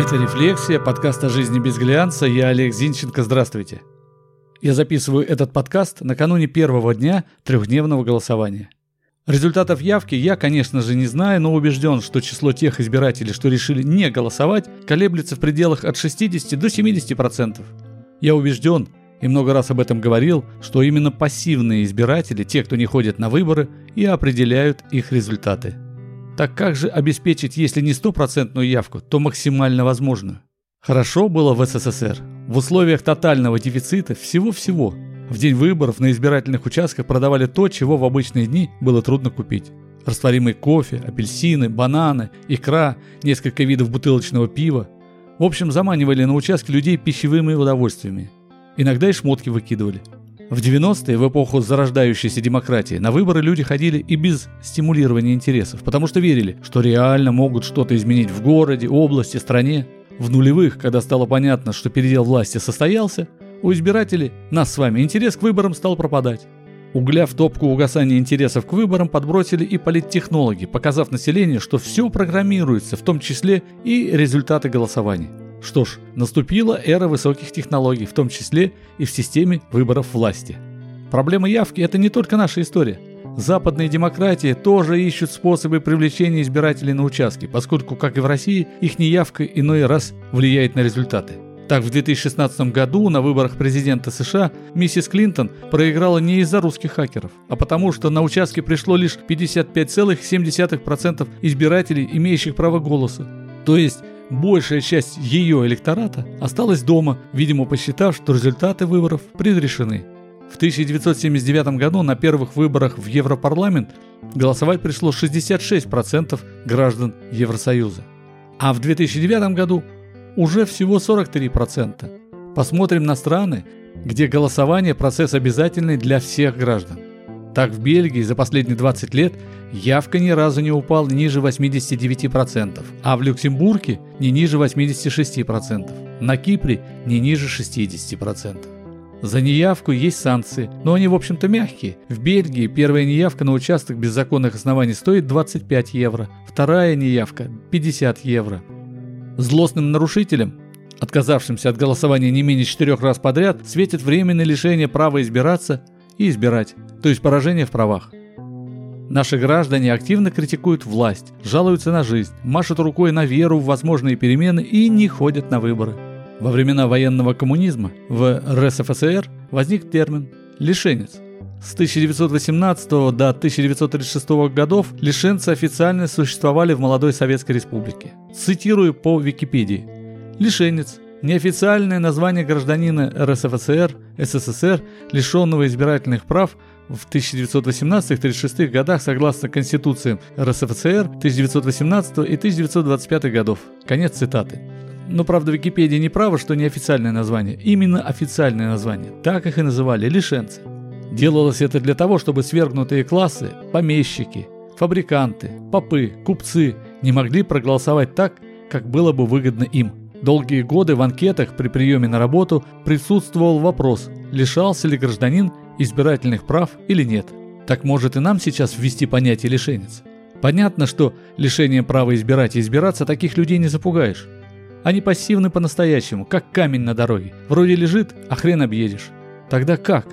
Это «Рефлексия», подкаст о жизни без глянца. Я Олег Зинченко. Здравствуйте. Я записываю этот подкаст накануне первого дня трехдневного голосования. Результатов явки я, конечно же, не знаю, но убежден, что число тех избирателей, что решили не голосовать, колеблется в пределах от 60 до 70%. Я убежден, и много раз об этом говорил, что именно пассивные избиратели, те, кто не ходит на выборы, и определяют их результаты. Так как же обеспечить, если не стопроцентную явку, то максимально возможную? Хорошо было в СССР. В условиях тотального дефицита всего-всего. В день выборов на избирательных участках продавали то, чего в обычные дни было трудно купить. Растворимый кофе, апельсины, бананы, икра, несколько видов бутылочного пива. В общем, заманивали на участке людей пищевыми удовольствиями. Иногда и шмотки выкидывали. В 90-е, в эпоху зарождающейся демократии, на выборы люди ходили и без стимулирования интересов, потому что верили, что реально могут что-то изменить в городе, области, стране. В нулевых, когда стало понятно, что передел власти состоялся, у избирателей, нас с вами, интерес к выборам стал пропадать. Угля в топку угасания интересов к выборам подбросили и политтехнологи, показав населению, что все программируется, в том числе и результаты голосования. Что ж, наступила эра высоких технологий, в том числе и в системе выборов власти. Проблема явки – это не только наша история. Западные демократии тоже ищут способы привлечения избирателей на участки, поскольку, как и в России, их неявка иной раз влияет на результаты. Так, в 2016 году на выборах президента США миссис Клинтон проиграла не из-за русских хакеров, а потому что на участке пришло лишь 55,7% избирателей, имеющих право голоса. То есть большая часть ее электората осталась дома, видимо посчитав, что результаты выборов предрешены. В 1979 году на первых выборах в Европарламент голосовать пришло 66% граждан Евросоюза. А в 2009 году уже всего 43%. Посмотрим на страны, где голосование – процесс обязательный для всех граждан. Так в Бельгии за последние 20 лет явка ни разу не упала ниже 89%, а в Люксембурге не ниже 86%, на Кипре не ниже 60%. За неявку есть санкции, но они в общем-то мягкие. В Бельгии первая неявка на участок без законных оснований стоит 25 евро, вторая неявка – 50 евро. Злостным нарушителям, отказавшимся от голосования не менее четырех раз подряд, светит временное лишение права избираться и избирать, то есть поражение в правах. Наши граждане активно критикуют власть, жалуются на жизнь, машут рукой на веру в возможные перемены и не ходят на выборы. Во времена военного коммунизма в РСФСР возник термин «лишенец». С 1918 до 1936 годов лишенцы официально существовали в молодой Советской Республике. Цитирую по Википедии. Лишенец – неофициальное название гражданина РСФСР, СССР, лишенного избирательных прав в 1918-36 годах согласно Конституциям РСФСР 1918 и 1925 годов. Конец цитаты. Но, правда, Википедия не права, что неофициальное название. Именно официальное название. Так их и называли – лишенцы. Делалось это для того, чтобы свергнутые классы, помещики, фабриканты, попы, купцы не могли проголосовать так, как было бы выгодно им. Долгие годы в анкетах при приеме на работу присутствовал вопрос, лишался ли гражданин избирательных прав или нет. Так может и нам сейчас ввести понятие лишенец? Понятно, что лишением права избирать и избираться таких людей не запугаешь. Они пассивны по-настоящему, как камень на дороге. Вроде лежит, а хрен объедешь. Тогда как?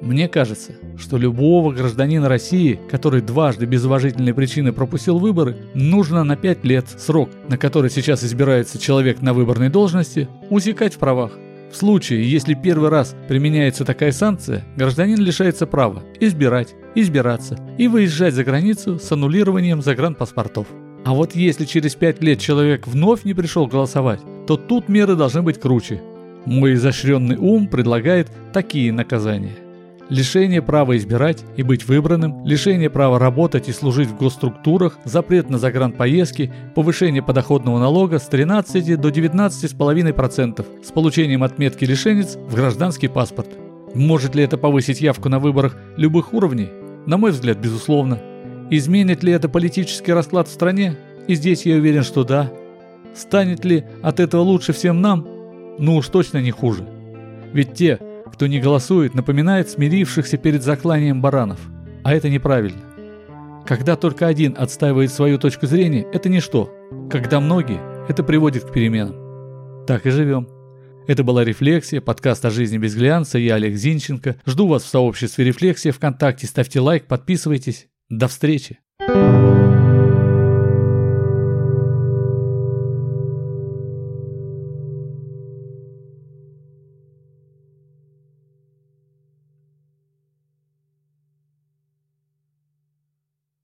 Мне кажется, что любого гражданина России, который дважды без уважительной причины пропустил выборы, нужно на 5 лет срок, на который сейчас избирается человек на выборной должности, усекать в правах. В случае, если первый раз применяется такая санкция, гражданин лишается права избирать, избираться и выезжать за границу с аннулированием загранпаспортов. А вот если через 5 лет человек вновь не пришел голосовать, то тут меры должны быть круче. Мой изощренный ум предлагает такие наказания лишение права избирать и быть выбранным, лишение права работать и служить в госструктурах, запрет на загранпоездки, повышение подоходного налога с 13 до 19,5% с получением отметки лишенец в гражданский паспорт. Может ли это повысить явку на выборах любых уровней? На мой взгляд, безусловно. Изменит ли это политический расклад в стране? И здесь я уверен, что да. Станет ли от этого лучше всем нам? Ну уж точно не хуже. Ведь те, кто не голосует, напоминает смирившихся перед закланием баранов. А это неправильно. Когда только один отстаивает свою точку зрения, это ничто. Когда многие, это приводит к переменам. Так и живем. Это была «Рефлексия», подкаст о жизни без глянца. Я Олег Зинченко. Жду вас в сообществе «Рефлексия» ВКонтакте. Ставьте лайк, подписывайтесь. До встречи. thank you